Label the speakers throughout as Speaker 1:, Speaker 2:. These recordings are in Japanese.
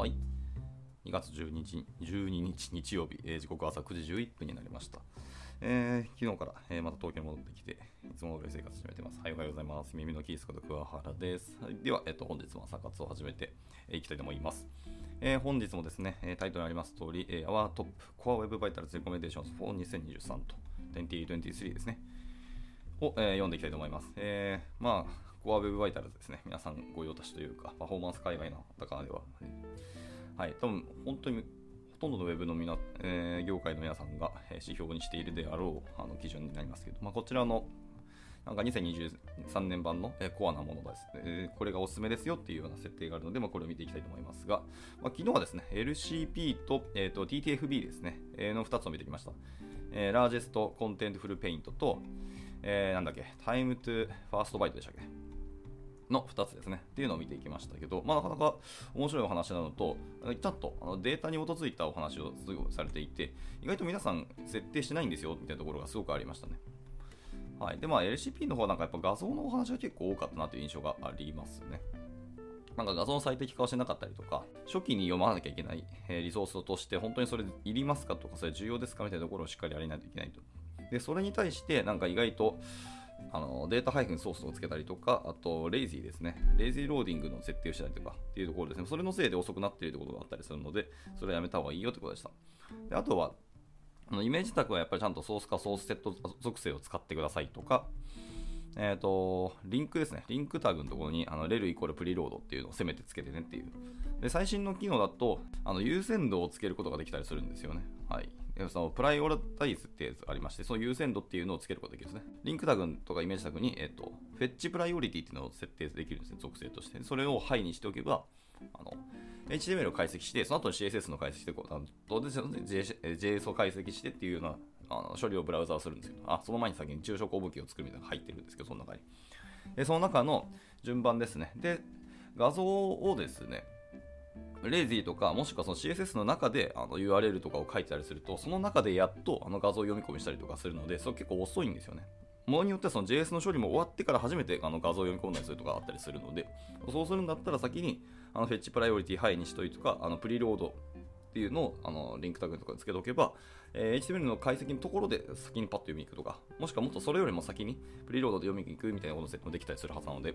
Speaker 1: はい。2月12日 ,12 日日曜日、えー、時刻朝9時11分になりました。えー、昨日から、えー、また東京に戻ってきて、いつも通り生活始めてます。はい、おはようございます。耳のキースこと桑原です。はい、では、えっ、と、本日も朝活を始めてい、えー、きたいと思います。えー、本日もですね、タイトルにあります通り、えー、Our Top Core Web Vitals Recommendations for 2023と2023ですね、を、えー、読んでいきたいと思います。えー、まあ、コアウェブバイタルズですね。皆さんご用達というか、パフォーマンス海外の方では、はい、多分本当にほとんどのウェブのみな、えー、業界の皆さんが指標にしているであろうあの基準になりますけど、まあ、こちらのなんか2023年版の、コアなものです、えこれがおすすめですよっていうような設定があるので、まあ、これを見ていきたいと思いますが、まあ、昨日はですね、LCP と,、えーと、TTFB ですね、の2つを見てきました。えー、 Largest Contentful Paint と、えー、なんだっけ、 Time to First Byte でしたっけの2つですね。っていうのを見ていきましたけど、まあ、なかなか面白いお話なのと、ちゃんとあのデータに基づいたお話をされていて、意外と皆さん設定してないんですよみたいなところがすごくありましたね。はい。で、まあ、LCP の方はなんかやっぱ画像のお話が結構多かったなという印象がありますね。なんか画像の最適化をしてなかったりとか、初期に読まなきゃいけないリソースとして、本当にそれいりますかとか、それ重要ですかみたいなところをしっかりやらないといけないと。で、それに対して、なんか意外と、あのデータ配布にソースをつけたりとか、あと、 lazy ですね。 lazy loading の設定をしたりとかっていうところですね。それのせいで遅くなっているということがあったりするので、それはやめた方がいいよということでした。であとは、あのイメージタグはやっぱりちゃんと src か srcset 属性を使ってくださいとか、えっ、ー、と、リンクですね。リンクタグのところに、あの、 rel イコール preload っていうのをせめてつけてねっていう。で、最新の機能だと、あの、優先度をつけることができたりするんですよね。はい。そのプライオリタイズってやつありまして、その優先度っていうのをつけることができるんですね。リンクタグとかイメージタグに、えっ、と、フェッチプライオリティっていうのを設定できるんですね、属性として。それをハイにしておけば、あの、HTML を解析して、その後に CSS の解析して、こう、どうですよね、JS を解析してっていうようなあの処理をブラウザーするんですけど、あ、その前に先に抽象項武器を作るみたいなのが入ってるんですけど、その中に。で、その中の順番ですね。で、画像をですね、レイジーとか、もしくはその CSS の中であの URL とかを書いてたりすると、その中でやっとあの画像を読み込みしたりとかするので、それ結構遅いんですよね。ものによってはその JS の処理も終わってから初めてあの画像を読み込んだりするとかあったりするので、そうするんだったら先にあのフェッチプライオリティハイにしといてとか、あのプリロードっていうのをあのリンクタグとかにつけておけば、えー、HTML の解析のところで先にパッと読みに行くとか、もしくはもっとそれよりも先にプリロードで読みに行くみたいなことのセットもできたりするはずなので、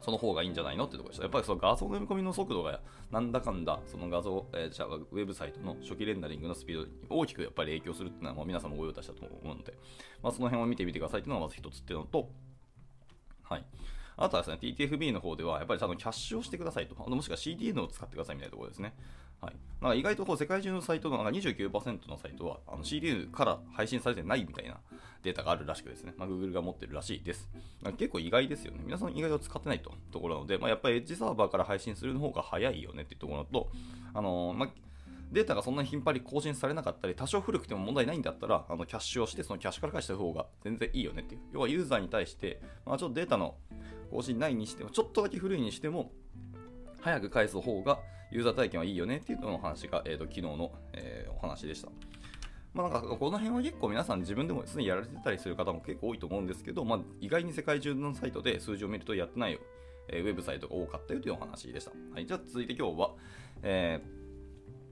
Speaker 1: その方がいいんじゃないのってところでした。やっぱりその画像の読み込みの速度がなんだかんだ、その画像、えー、じゃあウェブサイトの初期レンダリングのスピードに大きくやっぱり影響するっていうのはもう皆さんもご用達だと思うので、まあ、その辺を見てみてくださいっていうのがまず一つっていうのと、はい。あとはですね、TTFB の方では、やっぱりちゃんとキャッシュをしてくださいと。あのもしくは CDN を使ってくださいみたいなところですね。はい、なんか意外とこう世界中のサイトのなんか29%のサイトはあの CDN から配信されてないみたいなデータがあるらしくですね、まあ、Google が持ってるらしいです。結構意外ですよね。皆さん意外と使ってないとところなので、まあ、やっぱりエッジサーバーから配信する方が早いよねっていうところと、あのー、まあデータがそんなに頻繁に更新されなかったり、多少古くても問題ないんだったら、あのキャッシュをして、そのキャッシュから返した方が全然いいよねっていう。要はユーザーに対して、まあ、ちょっとデータの更新ないにしても、ちょっとだけ古いにしても、早く返す方がユーザー体験はいいよねっていうのの話が、えーと、昨日の、えー、お話でした。まあ、なんかこの辺は結構皆さん自分でもすでにやられてたりする方も結構多いと思うんですけど、まあ、意外に世界中のサイトで数字を見るとやってないよ、えー、ウェブサイトが多かったよというお話でした。はい、じゃあ続いて今日は、え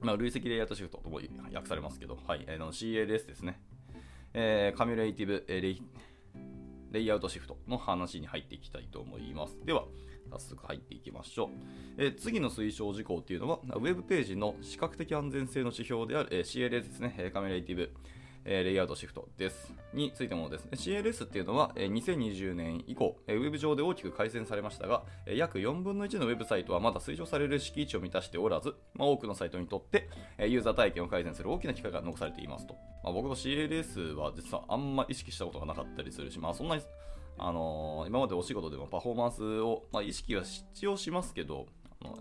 Speaker 1: ーまあ、累積レイアウトシフトとも訳されますけど、はい、えー、の CLS ですね。えー、カミュレイティブレイレイアウトシフトの話に入っていきたいと思います。では、早速入っていきましょう。え、次の推奨事項というのは、ウェブページの視覚的安全性の指標である、え、CLS ですね、カメライティブ、えレイアウトシフトです。についてもですね。CLS っていうのは、え2020年以降、えウェブ上で大きく改善されましたが、え約4分の1のウェブサイトはまだ推奨される敷地を満たしておらず、まあ、多くのサイトにとって、えユーザー体験を改善する大きな機会が残されていますと。まあ、僕の CLS は実はあんま意識したことがなかったりするし、まあそんなにあのー、今までお仕事でもパフォーマンスを、まあ、意識は必要しますけど、あの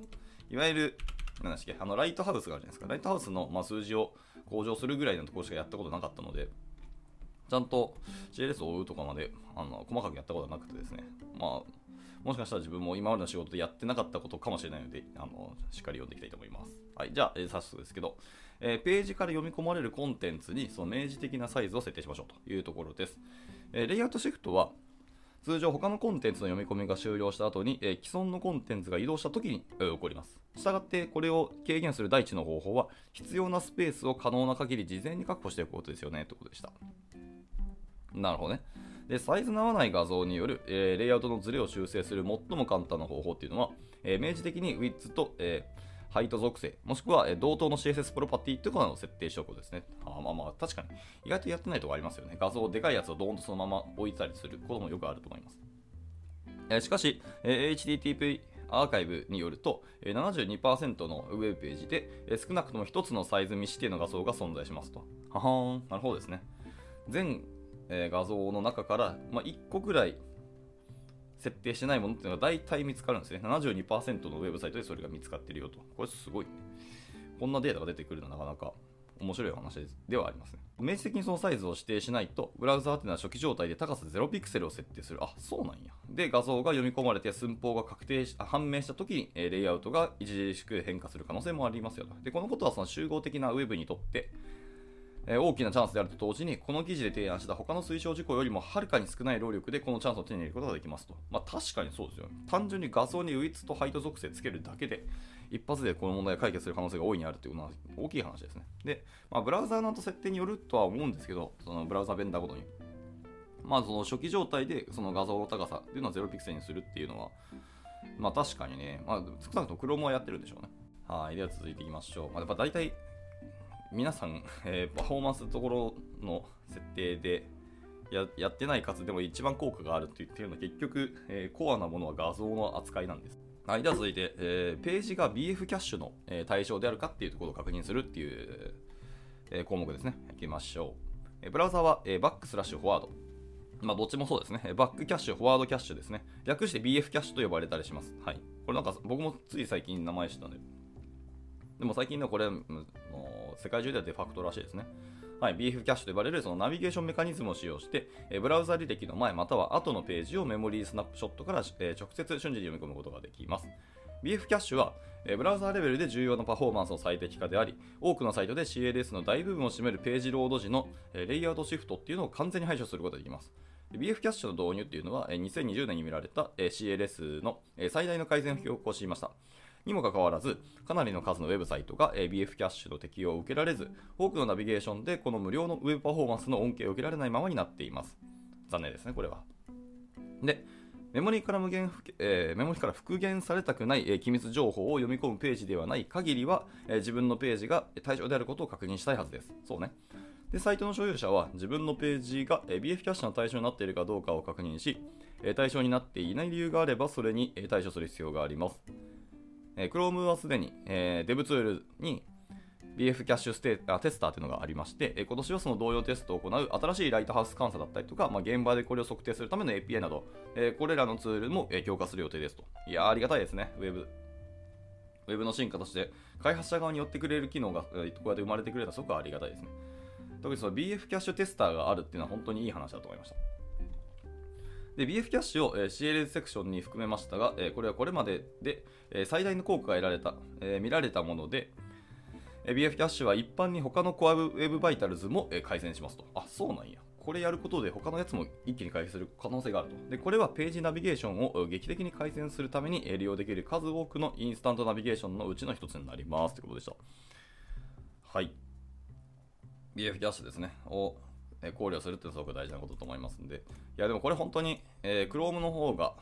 Speaker 1: いわゆる、なんだっけ、あの、ライトハウスがあるじゃないですか。ライトハウスの、まあ、数字を向上するぐらいのところしかやったことなかったので、ちゃんと CLS を追うとかまであの細かくやったことはなくてですね、まあ、もしかしたら自分も今までの仕事でやってなかったことかもしれないので、あのしっかり読んでいきたいと思います。はい、じゃあ、えー、早速ですけど、えー、ページから読み込まれるコンテンツにその明示的なサイズを設定しましょうというところです。えー、レイアウトシフトは、通常他のコンテンツの読み込みが終了した後に、えー既存のコンテンツが移動した時に、えー起こります。したがってこれを軽減する第一の方法は必要なスペースを可能な限り事前に確保しておくことですよねということでした。なるほどね。で、サイズの合わない画像による、えーレイアウトのズレを修正する最も簡単な方法っていうのは、え明示的にウィッツと、えーハイト属性、もしくは、同等の CSS プロパティっていうのを設定しておくことですね。あまあまあ、確かに。意外とやってないとこありますよね。画像、でかいやつをドーンとそのまま置いたりすることもよくあると思います。えーしかし、えー HTTP アーカイブによると、えー72%のウェブページで、えー少なくとも1つのサイズ未指定の画像が存在しますと。ははーん、なるほどですね。全、えー画像の中から、まあ、1個ぐらい設定してないものっていうのが大体見つかるんですね。72%のウェブサイトでそれが見つかってるよと。これすごいね。こんなデータが出てくるのはなかなか面白い話ではありますね。明示的にそのサイズを指定しないと、ブラウザーっていうのは初期状態で高さ0ピクセルを設定する。あ、そうなんや。で、画像が読み込まれて寸法が確定し判明したときに、レイアウトが著しく変化する可能性もありますよと。で、このことはその集合的なウェブにとって、え大きなチャンスであると同時に、この記事で提案した他の推奨事項よりもはるかに少ない労力でこのチャンスを手に入れることができますと。まあ確かにそうですよ。単純に画像にウィッツとハイト属性つけるだけで、一発でこの問題を解決する可能性が大いにあるというのは大きい話ですね。で、まあ、ブラウザーの設定によるとは思うんですけど、そのブラウザーベンダーごとに。まあその初期状態でその画像の高さっていうのは0ピクセルにするっていうのは、まあ確かにね、まあ少なくとも Chrome はやってるんでしょうね。はい、では続いていきましょう。まあ、やっぱ大体皆さん、えーパフォーマンスのところの設定でややってないかつでも一番効果があるって言ってるのは結局、えーコアなものは画像の扱いなんです。はい、では続いて、えーページが BF キャッシュの、え対象であるかっていうところを確認するっていう、え項目ですね。いきましょう。えブラウザは、えバックスラッシュフォワード。まあ、どっちもそうですね。バックキャッシュ、フォワードキャッシュですね。略して BF キャッシュと呼ばれたりします。はい。これなんか僕もつい最近名前知ったんで。でも最近はこれ、世界中ではデファクトらしいですね。はい、BF キャッシュと呼ばれるそのナビゲーションメカニズムを使用して、えブラウザ履歴の前または後のページをメモリースナップショットから、え直接瞬時に読み込むことができます。BF キャッシュは、えブラウザーレベルで重要なパフォーマンスの最適化であり、多くのサイトで CLS の大部分を占めるページロード時の、えレイアウトシフトっていうのを完全に排除することができます。BF キャッシュの導入っていうのは、えー2020年に見られた、え CLS の、え最大の改善を表行しました。にもかかわらず、かなりの数のウェブサイトが BF キャッシュの適用を受けられず、多くのナビゲーションでこの無料のウェブパフォーマンスの恩恵を受けられないままになっています。残念ですね、これは。で、メモリから無限、えーメモリから復元されたくない、えー機密情報を読み込むページではない限りは、えー自分のページが対象であることを確認したいはずです。そうね。で、サイトの所有者は自分のページがえー BF キャッシュの対象になっているかどうかを確認し、えー対象になっていない理由があれば、それにえー対処する必要があります。えー Chrome はすでに、えー、Dev ツールに BF キャッシュステあテスターというのがありまして、えー今年はその同様テストを行う新しいライトハウス監査だったりとか、まあ、現場でこれを測定するための API など、えーこれらのツールも、えー強化する予定ですと。いや、ありがたいですね、ウェブ。ウェブの進化として、開発者側に寄ってくれる機能が、えーこうやって生まれてくれたらすごくありがたいですね。特にその BF キャッシュテスターがあるっていうのは本当にいい話だと思いました。で BF キャッシュを、えー CLS セクションに含めましたが、えこれはこれまでで、え最大の効果が得られた、え見られたもので、え BF キャッシュは一般に他のコアウェブバイタルズも、え改善しますと。あ、そうなんや。これやることで他のやつも一気に改善する可能性があると。で、これはページナビゲーションを劇的に改善するために利用できる数多くのインスタントナビゲーションのうちの一つになりますということでした。はい。BF キャッシュですね。をえ考慮するっていうのはすごく大事なことと思いますんで。いや、でもこれ本当に、えー Chrome の方が、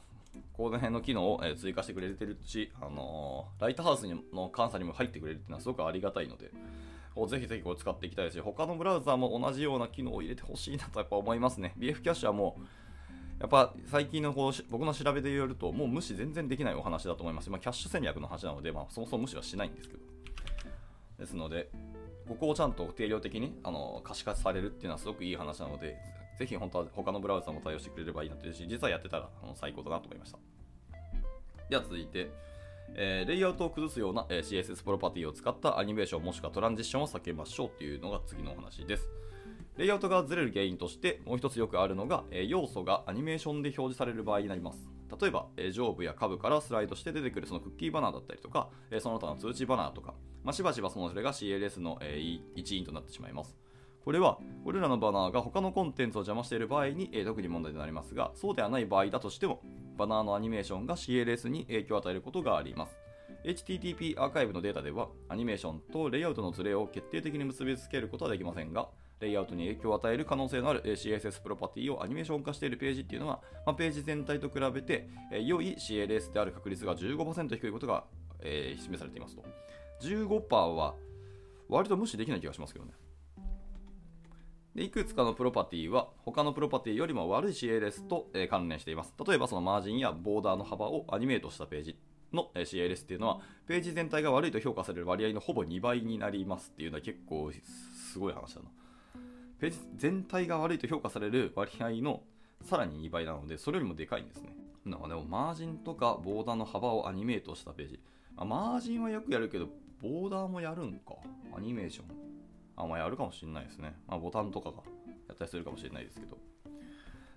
Speaker 1: この辺の機能をえ追加してくれてるし、あのーライトハウスにの監査にも入ってくれるっていうのはすごくありがたいので、ぜひぜひこれ使っていきたいし、他のブラウザーも同じような機能を入れてほしいなとやっぱ思いますね。BF キャッシュはもう、やっぱ最近のこう僕の調べでよると、もう無視全然できないお話だと思います。まあ、キャッシュ戦略の話なので、まあ、そもそも無視はしないんですけど。ですので、ここをちゃんと定量的にあの可視化されるっていうのはすごくいい話なので、ぜひ本当は他のブラウザも対応してくれればいいなというし、実はやってたらあの最高だなと思いました。では続いて、えーレイアウトを崩すような、えー CSS プロパティを使ったアニメーションもしくはトランジッションを避けましょうっていうのが次のお話です。レイアウトがずれる原因としてもう一つよくあるのが、えー要素がアニメーションで表示される場合になります。例えば、えー上部や下部からスライドして出てくるそのクッキーバナーだったりとか、えーその他の通知バナーとか、まあ、しばしばそのそれが CLS の、えー一員となってしまいます。これは、これらのバナーが他のコンテンツを邪魔している場合に、えー、特に問題となりますが、そうではない場合だとしても、バナーのアニメーションが CLS に影響を与えることがあります。HTTP アーカイブのデータでは、アニメーションとレイアウトのズレを決定的に結びつけることはできませんが、レイアウトに影響を与える可能性のある CSS プロパティをアニメーション化しているページっていうのは、まあ、ページ全体と比べて、え良い CLS である確率が15%低いことが、えー、示されていますと。15%は割と無視できない気がしますけどね。でいくつかのプロパティは他のプロパティよりも悪い CLS と、え、関連しています。例えばそのマージンやボーダーの幅をアニメートしたページの CLS っていうのはページ全体が悪いと評価される割合のほぼ2倍になりますっていうのは結構すごい話だな。ページ全体が悪いと評価される割合のさらに2倍なので、それよりもでかいんですね。なんかでも、マージンとかボーダーの幅をアニメートしたページ。あ、マージンはよくやるけど、ボーダーもやるんか。アニメーション。あ、まあやるかもしれないですね。まあボタンとかがやったりするかもしれないですけど。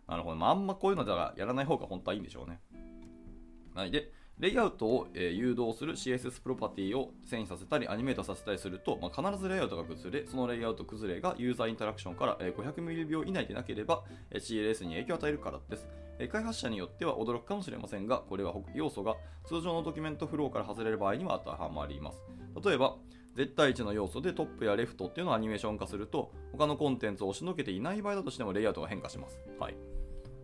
Speaker 1: なるほど。まああんまこういうのではやらない方が本当はいいんでしょうね。はい。で、レイアウトを、え誘導する CSS プロパティを遷移させたりアニメートさせたりすると、まあ、必ずレイアウトが崩れ、そのレイアウト崩れがユーザーインタラクションから、え500ミリ秒以内でなければ、え CLS に影響を与えるからです。開発者によっては驚くかもしれませんが、これは要素が通常のドキュメントフローから外れる場合には当てはまります。例えば、絶対値の要素で top や left っていうのをアニメーション化すると、他のコンテンツを押しのけていない場合だとしてもレイアウトが変化します。はい。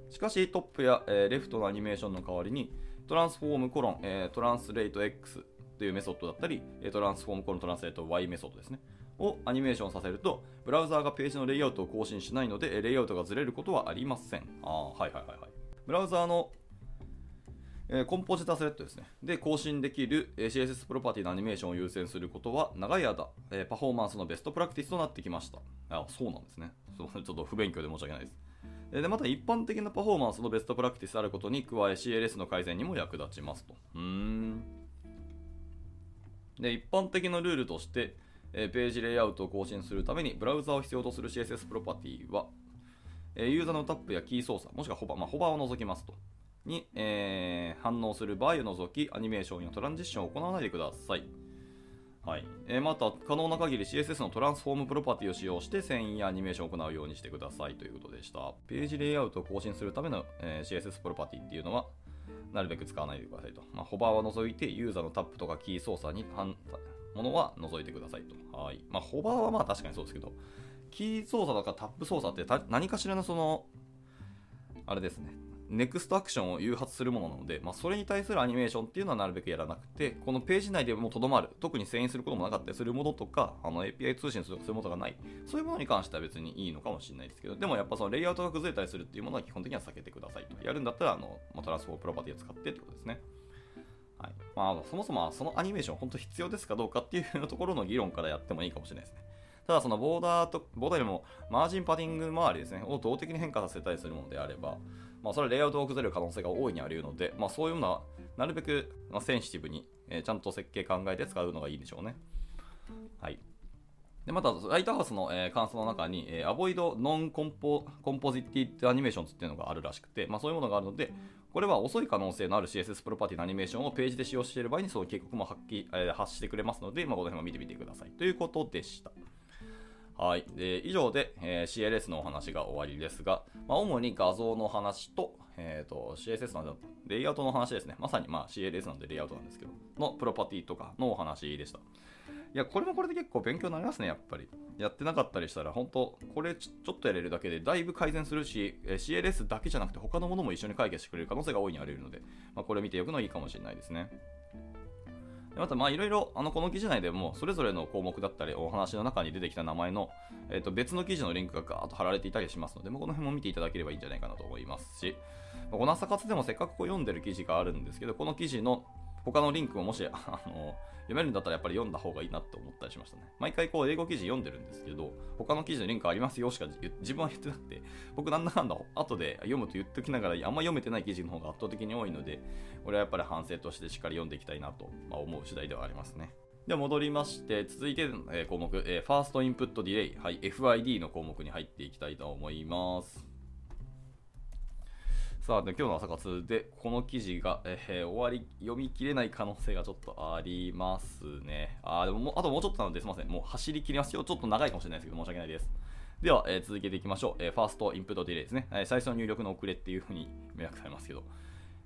Speaker 1: しかし、 top や、え left のアニメーションの代わりに、 transform コロン、えー、 translate X というメソッドだったり、 transform コロン translate Y メソッドですね。をアニメーションさせると、ブラウザーがページのレイアウトを更新しないので、レイアウトがずれることはありません。ああ、はいはいはいはい。ブラウザーの、えー、コンポジタスレットですね。で、更新できる、え、CSS プロパティのアニメーションを優先することは、長い間、えー、パフォーマンスのベストプラクティスとなってきました。あそうなんですね。ちょっと不勉強で申し訳ないです。でまた一般的なパフォーマンスのベストプラクティスあることに加え CLS の改善にも役立ちますと。うんで一般的なルールとして、えページレイアウトを更新するためにブラウザを必要とする CSS プロパティは、えユーザーのタップやキー操作、もしくはホバ、まあ、ホバーを除きますと。に、えー、反応する場合を除き、アニメーションやトランジッションを行わないでください。はい。えー、また可能な限り CSS のトランスフォームプロパティを使用して遷移やアニメーションを行うようにしてくださいということでした。ページレイアウトを更新するための、えー、CSS プロパティっていうのはなるべく使わないでくださいと、まあ、ホバーは除いてユーザーのタップとかキー操作に伴うものは除いてくださいと。はい、まあ、ホバーはまあ確かにそうですけどキー操作とかタップ操作って何かしらのそのあれですね。 next action を誘発するものなので、まあ、それに対するアニメーションっていうのはなるべくやらなくて、このページ内でもとどまる、特に遷移することもなかったりするものとか、あの API 通信するそういうものがない、そういうものに関しては別にいいのかもしれないですけど、でもやっぱそのレイアウトが崩れたりするっていうものは基本的には避けてくださいと。やるんだったら、あのまあ、 transform プロパティを使ってってことですね。はいまあ、そもそもそのアニメーション本当必要ですかどうかっていうところの議論からやってもいいかもしれないですね。ただそのボーダーと、ボーダーよりもマージンパディング周りですね、を動的に変化させたりするものであれば、まあ、それはレイアウトが崩れる可能性が大いにあるので、まあ、そういうのはなるべく、まセンシティブに、え、ちゃんと設計考えて使うのがいいんでしょうね。はい。でまた、 Lighthouse の、えー、監査の中に、えー、 Avoid non-compo composited animations っていうのがあるらしくて、まあ、そういうものがあるので、これは遅い可能性のある CSS プロパティのアニメーションをページで使用している場合に、その警告も発揮、えー、発してくれますので、まあ、この辺も見てみてください。ということでした。はい。で以上で、えー、CLS のお話が終わりですが、まあ、主に画像の話と、えーと、CSS のレイアウトの話ですね。まさに、まあ、CLS なんでレイアウトなんですけど、のプロパティとかのお話でした。いや、これもこれで結構勉強になりますね、やっぱり。やってなかったりしたら、本当これちょっとやれるだけでだいぶ改善するし、え CLS だけじゃなくて他のものも一緒に解決してくれる可能性が大いにあり得るので、まあ、これ見ておくのいいかもしれないですね。また、まあ、いろいろ、あの、この記事内でも、それぞれの項目だったり、お話の中に出てきた名前の、えっ、ー、と、別の記事のリンクがガーッと貼られていたりしますので、まあ、この辺も見ていただければいいんじゃないかなと思いますし、まあ、この朝活でもせっかくこう読んでる記事があるんですけど、この記事の他のリンクももし、あの、読めるんだったらやっぱり読んだ方がいいなって思ったりしましたね。毎回こう英語記事読んでるんですけど、他の記事のリンクありますよしか自分は言ってなくて、僕なんだかんだ後で読むと言っておきながら、あんま読めてない記事の方が圧倒的に多いので、これはやっぱり反省としてしっかり読んでいきたいなと、ま思う次第ではありますね。で戻りまして、続いての項目、え、ファーストインプットディレイ、はい、FID の項目に入っていきたいと思います。さあ、で今日の朝活で、この記事が、えー、終わり、読み切れない可能性がちょっとありますね。あ、でももあともうちょっとなので、すみません。もう走り切りますよ。ちょっと長いかもしれないですけど、申し訳ないです。では、えー、続けていきましょう。えー、 First Input Delay ですね。え、最初の入力の遅れっていうふうに明約されますけど。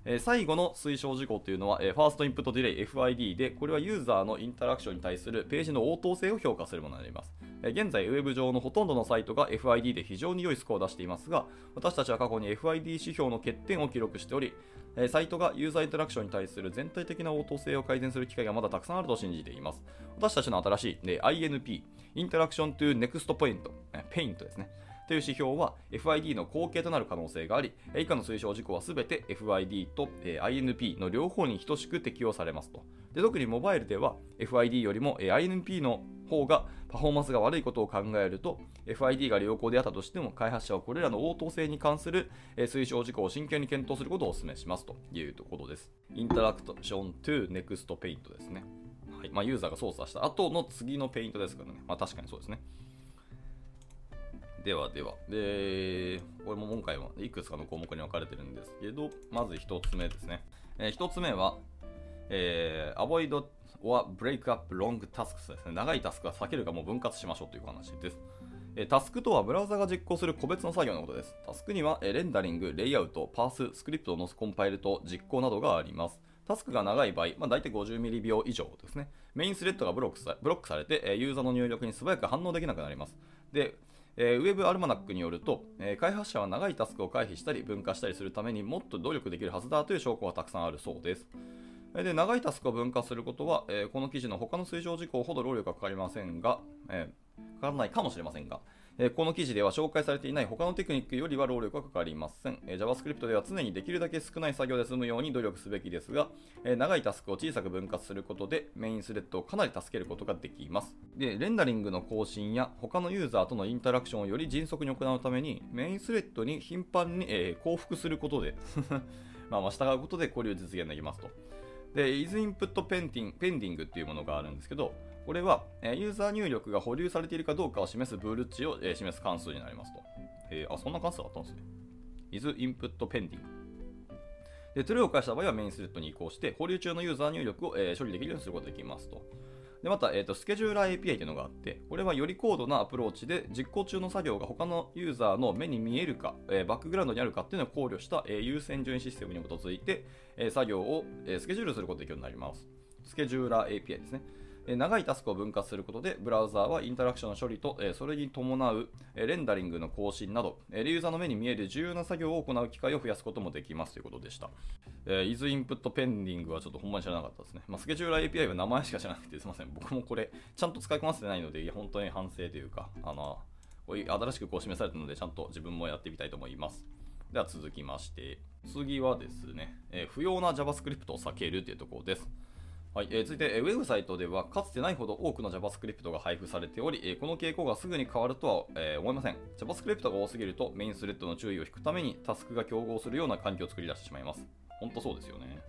Speaker 1: え、最後の推奨事項というのは、えー、 First Input Delay FID で、これはユーザーのインタラクションに対するページの応答性を評価するものになります。え、現在、ウェブ上のほとんどのサイトが FID で非常に良いスコアを出していますが、私たちは過去に FID 指標の欠点を記録しており、えサイトがユーザーインタラクションに対する全体的な応答性を改善する機会がまだたくさんあると信じています。私たちの新しい、ね、INP、インタラクション to Next Point、ペイントですね。という指標は FID の後継となる可能性があり、以下の推奨事項はすべて FID と INP の両方に等しく適用されますと。で特にモバイルでは FID よりも INP の方がパフォーマンスが悪いことを考えると FID が良好であったとしても開発者はこれらの応答性に関する推奨事項を真剣に検討することをお勧めしますというところです。インタラクション to Next Paint ですね。はいまあ、ユーザーが操作した後の次のペイントですからね。まあ確かにそうですね。ではでは。で、これも今回はいくつかの項目に分かれてるんですけど、まず1つ目ですね。えー、1つ目は、えー、avoid or break up long tasks ですね。長いタスクは避けるかもう分割しましょうという話です。えタスクとはブラウザが実行する個別の作業のことです。タスクにはレンダリング、レイアウト、パース、スクリプトのコンパイルと実行などがあります。タスクが長い場合、まあ、大体50ミリ秒以上ですね。メインスレッドがブロックさブロックされて、ユーザーの入力に素早く反応できなくなります。で、えー、ウェブアルマナックによると、えー、開発者は長いタスクを回避したり分化したりするためにもっと努力できるはずだという証拠はたくさんあるそうです。で長いタスクを分化することは、えー、この記事の他の推奨事項ほど労力がかかりませんが、えー、かからないかもしれませんが、えこの記事では紹介されていない他のテクニックよりは労力がかかりません。え JavaScript では常にできるだけ少ない作業で済むように努力すべきですが、え長いタスクを小さく分割することでメインスレッドをかなり助けることができます。で、レンダリングの更新や他のユーザーとのインタラクションをより迅速に行うためにメインスレッドに頻繁に、えー、降伏することで まあ、従うことでこれを実現できますと。で、is input pending, pending っていうものがあるんですけど、これは、えユーザー入力が保留されているかどうかを示すブール値を、え示す関数になりますと。えー、あ、そんな関数があったんですね。is input pending。で、トゥルーを返した場合はメインスレッドに移行して、保留中のユーザー入力を、え、処理できるようにすることができますと。でまた、えーと、スケジューラー API というのがあって、これはより高度なアプローチで実行中の作業が他のユーザーの目に見えるか、えー、バックグラウンドにあるかっていうのを考慮した、えー、優先順位システムに基づいて、えー、作業を、えスケジュールすることができるようになります。スケジューラー API ですね。長いタスクを分割することで、ブラウザーはインタラクションの処理と、それに伴うレンダリングの更新など、ユーザーの目に見える重要な作業を行う機会を増やすこともできますということでした。is input pending はちょっとほんまに知らなかったですね。まあ、スケジューラー API は名前しか知らなくてすみません。僕もこれ、ちゃんと使いこなせてないので、いや本当に反省というか、あの、こういう新しくこう示されたので、ちゃんと自分もやってみたいと思います。では続きまして、次はですね、え不要な JavaScript を避けるというところです。はいえー、続いて、え、ウェブサイトではかつてないほど多くの JavaScript が配布されており、えー、この傾向がすぐに変わるとは、え、思いません。JavaScript が多すぎるとメインスレッドの注意を引くためにタスクが競合するような環境を作り出してしまいます。本当そうですよね。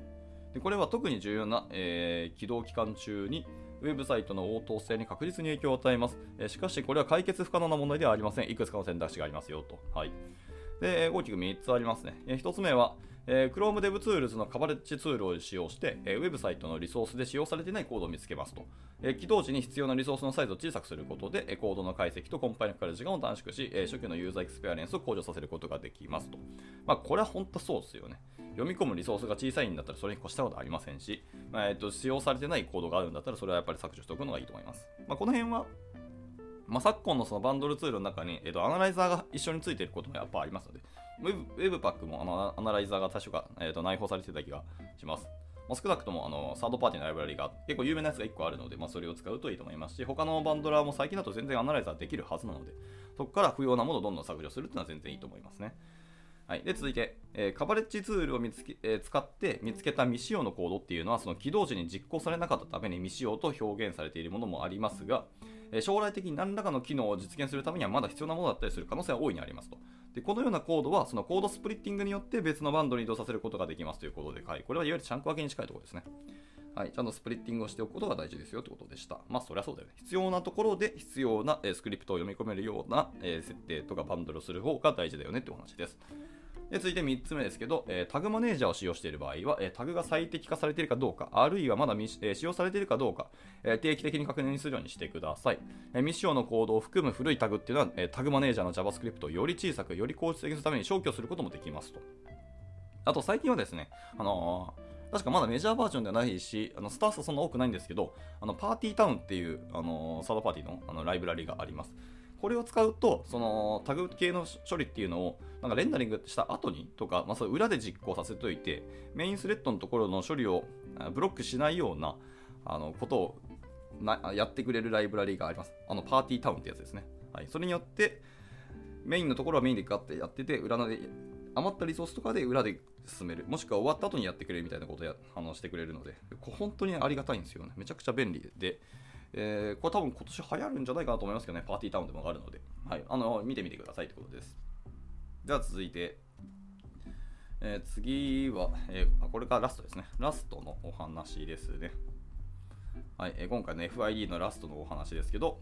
Speaker 1: でこれは特に重要な、え、起動期間中にウェブサイトの応答性に確実に影響を与えます。え、しかし、これは解決不可能な問題ではありません。いくつかの選択肢がありますよと。はい。で、大きく3つありますね。え、1つ目は、えー、Chrome DevTools のカバレッジツールを使用して、えー、ウェブサイトのリソースで使用されていないコードを見つけますと。えー、起動時に必要なリソースのサイズを小さくすることで、え、コードの解析とコンパイルにかかる時間を短縮し、え、初期のユーザーエクスペリエンスを向上させることができますと。まあ、これは本当そうですよね。読み込むリソースが小さいんだったらそれに越したことはありませんし、まあ、えーと、使用されてないコードがあるんだったらそれはやっぱり削除しておくのがいいと思います。まあ、この辺はまあ、昨今のそのバンドルツールの中に、えーと、アナライザーが一緒についていることもやっぱありますので、ウェブウェブパックもあのアナライザーが多種が、えーと、内包されてた気がします。まあ、少なくともあのサードパーティーのライブラリが結構有名なやつが1個あるので、まあ、それを使うといいと思いますし、他のバンドラーも最近だと全然アナライザーできるはずなので、そこから不要なものをどんどん削除するっていうのは全然いいと思いますね。はい、で続いて、えー、カバレッジツールを見つけ、えー、使って見つけた未使用のコードっていうのはその起動時に実行されなかったために未使用と表現されているものもありますが、将来的に何らかの機能を実現するためにはまだ必要なものだったりする可能性は大いにありますと。でこのようなコードはそのコードスプリッティングによって別のバンドに移動させることができますということで、はい、これはいわゆるチャンク分けに近いところですね。はい、ちゃんとスプリッティングをしておくことが大事ですよということでした。まあ、そりゃそうだよね。必要なところで必要な、えスクリプトを読み込めるような、え設定とかバンドルをする方が大事だよねってお話です。で続いて3つ目ですけど、えー、タグマネージャーを使用している場合は、えー、タグが最適化されているかどうか、あるいはまだ未、えー、使用されているかどうか、え定期的に確認するようにしてください。え未使用のコードを含む古いタグっていうのは、えタグマネージャーの JavaScript をより小さく、より効率的にするために消去することもできますと。あと最近はですね、あの確かまだメジャーバージョンではないし、あのスター数そんな多くないんですけど、あのパーティータウンっていう、あのサードパーティーのあのライブラリがあります。これを使うと、そのタグ系の処理っていうのを、なんかレンダリングした後にとか、まあ、そ裏で実行させておいて、メインスレッドのところの処理をブロックしないようなあのことをなやってくれるライブラリがあります。あのパーティータウンってやつですね。はい、それによって、メインのところはメインでガッてやってて、裏ので余ったリソースとかで裏で進める、もしくは終わった後にやってくれるみたいなことをやあのしてくれるので、本当にありがたいんですよね。めちゃくちゃ便利で、えー、これ多分今年流行るんじゃないかなと思いますけどね、パーティータウンでもあるので、はい、あの見てみてくださいということです。では続いて、えー、次は、えー、これがラストですね。ラストのお話ですね。はい、えー、今回の FID のラストのお話ですけど、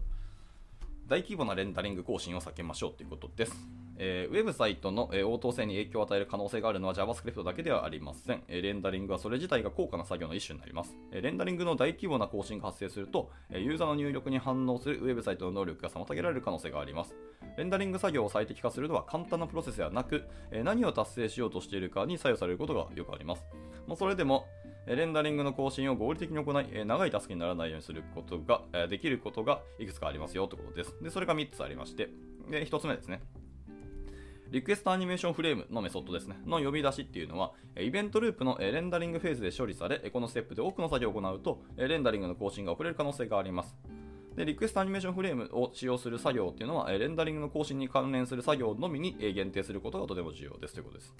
Speaker 1: 大規模なレンダリング更新を避けましょうということです。えー、ウェブサイトの、えー、応答性に影響を与える可能性があるのは JavaScript だけではありません、えー、レンダリングはそれ自体が高価な作業の一種になります。えレンダリングの大規模な更新が発生すると、えユーザーの入力に反応するウェブサイトの能力が妨げられる可能性があります。レンダリング作業を最適化するのは簡単なプロセスではなく、え何を達成しようとしているかに左右されることがよくあります。まあ、それでも、レンダリングの更新を合理的に行い、長いタスクにならないようにすることが、できることがいくつかありますよということです。で、それが3つありまして、で1つ目ですね。 requestAnimationFrame のメソッドですね、の呼び出しっていうのは、イベントループのレンダリングフェーズで処理され、このステップで多くの作業を行うと、レンダリングの更新が遅れる可能性があります。でリクエストアニメーションフレームを使用する作業っていうのは、レンダリングの更新に関連する作業のみに限定することがとても重要ですということです。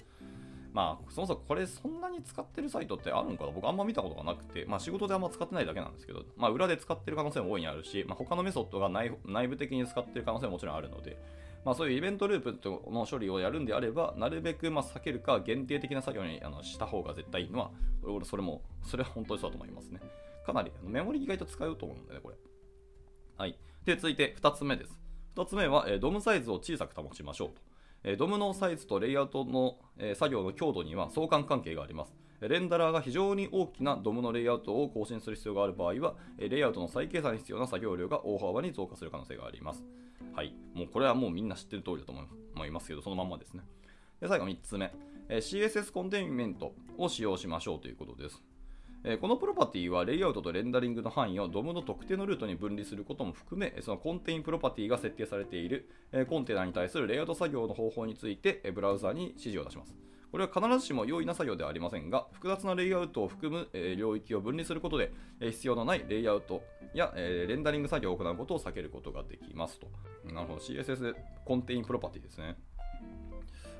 Speaker 1: まあ、そもそもこれそんなに使ってるサイトってあるのかな？僕あんま見たことがなくて、まあ仕事であんま使ってないだけなんですけど、まあ裏で使ってる可能性も大いにあるし、まあ他のメソッドが内部的に使ってる可能性ももちろんあるので、まあ、そういうイベントループの処理をやるんであれば、なるべくま避けるか限定的な作業にあのした方が絶対いいのは、俺それも、それは本当にそうだと思いますね。かなりメモリ意外と使うと思うんでね、これ。はい。で、続いて2つ目です。2つ目は、えドムサイズを小さく保ちましょうと。えドムのサイズとレイアウトの、え作業の強度には相関関係があります。レンダラーが非常に大きなドムのレイアウトを更新する必要がある場合は、レイアウトの再計算に必要な作業量が大幅に増加する可能性があります。はい。もうこれはもうみんな知ってる通りだと思いますけど、そのまんまですね。で最後3つ目、え CSS コンテインメントを使用しましょうということです。えこのプロパティはレイアウトとレンダリングの範囲を DOM の特定のルートに分離することも含め、その contain プロパティが設定されている、えコンテナに対するレイアウト作業の方法について、えブラウザに指示を出します。これは必ずしも容易な作業ではありませんが、複雑なレイアウトを含む、え領域を分離することで、え必要のないレイアウトや、えレンダリング作業を行うことを避けることができますと。なるほど、CSS コンテインプロパティですね。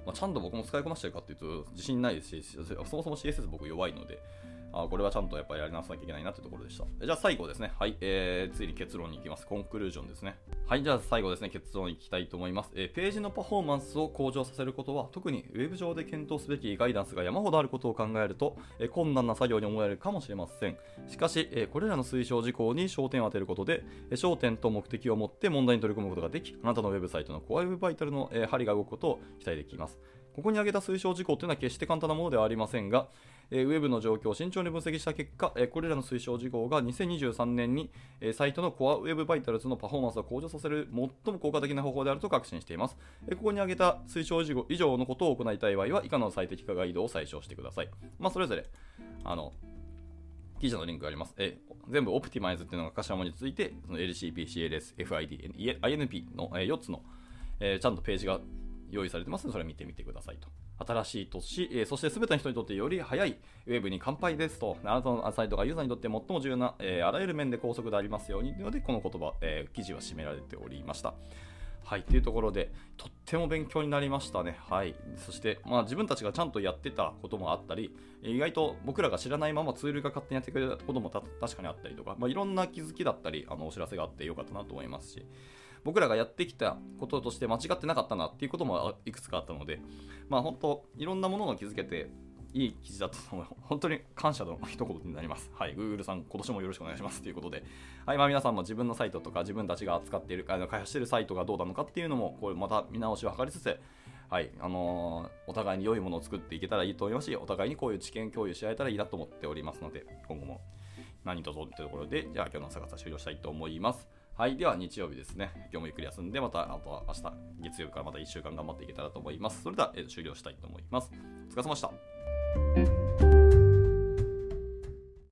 Speaker 1: まあ、ちゃんと僕も使いこなしてるかっていうと自信ないですし、そもそも CSS 僕弱いので、あこれはちゃんとやっぱりやり直さなきゃいけないなというところでした。じゃあ最後ですね。はい、えー、ついに結論に行きます。コンクルージョンですね。はい、じゃあ最後ですね、結論に行きたいと思います。えー、ページのパフォーマンスを向上させることは、特にウェブ上で検討すべきガイダンスが山ほどあることを考えると、えー、困難な作業に思えるかもしれません。しかし、えー、これらの推奨事項に焦点を当てることで、えー、焦点と目的を持って問題に取り組むことができ、あなたのウェブサイトのコアウェブバイタルの、えー、針が動くことを期待できます。ここに挙げた推奨事項というのは決して簡単なものではありませんが、えウェブの状況を慎重に分析した結果、えこれらの推奨事項が2023年に、えサイトのコアウェブバイタルズのパフォーマンスを向上させる最も効果的な方法であると確信しています。えここに挙げた推奨事項以上のことを行いたい場合は、以下の最適化ガイドを参照してください。まあ、それぞれ、あの、記事のリンクがあります。え全部オプティマイズっていうのが頭文字ついて、LCP、CLS、FID、INP のえ4つの、えちゃんとページが用意されてますので、それ見てみてくださいと。新しい年、えー、そして全ての人にとってより早いウェブに乾杯ですと、あなたのサイトがユーザーにとって最も重要な、えー、あらゆる面で高速でありますようにので、この言葉、えー、記事は締められておりました。はい、というところで、とっても勉強になりましたね。はい。そして、まあ自分たちがちゃんとやってたこともあったり、意外と僕らが知らないままツールが勝手にやってくれたことも確かにあったりとか、まあいろんな気づきだったり、あのお知らせがあってよかったなと思いますし、僕らがやってきたこととして間違ってなかったなっていうこともいくつかあったので、まあ本当、いろんなものを気づけて、いい記事だったと思う。本当に感謝の一言になります。はい。Google さん、今年もよろしくお願いしますということで。はい。まあ皆さんも自分のサイトとか自分たちが扱っている、開発しているサイトがどうなのかっていうのも、こうまた見直しを図りつつ、はい、あのーお互いに良いものを作っていけたらいいと思いますし、お互いにこういう知見共有し合えたらいいなと思っておりますので、今後も何卒というところで、じゃあ今日の朝方終了したいと思います。はい、では日曜日ですね、今日もゆっくり休んで、またあとは明日、月曜日からまた1週間頑張っていけたらと思います。それでは、えー終了したいと思います。お疲れ様でした。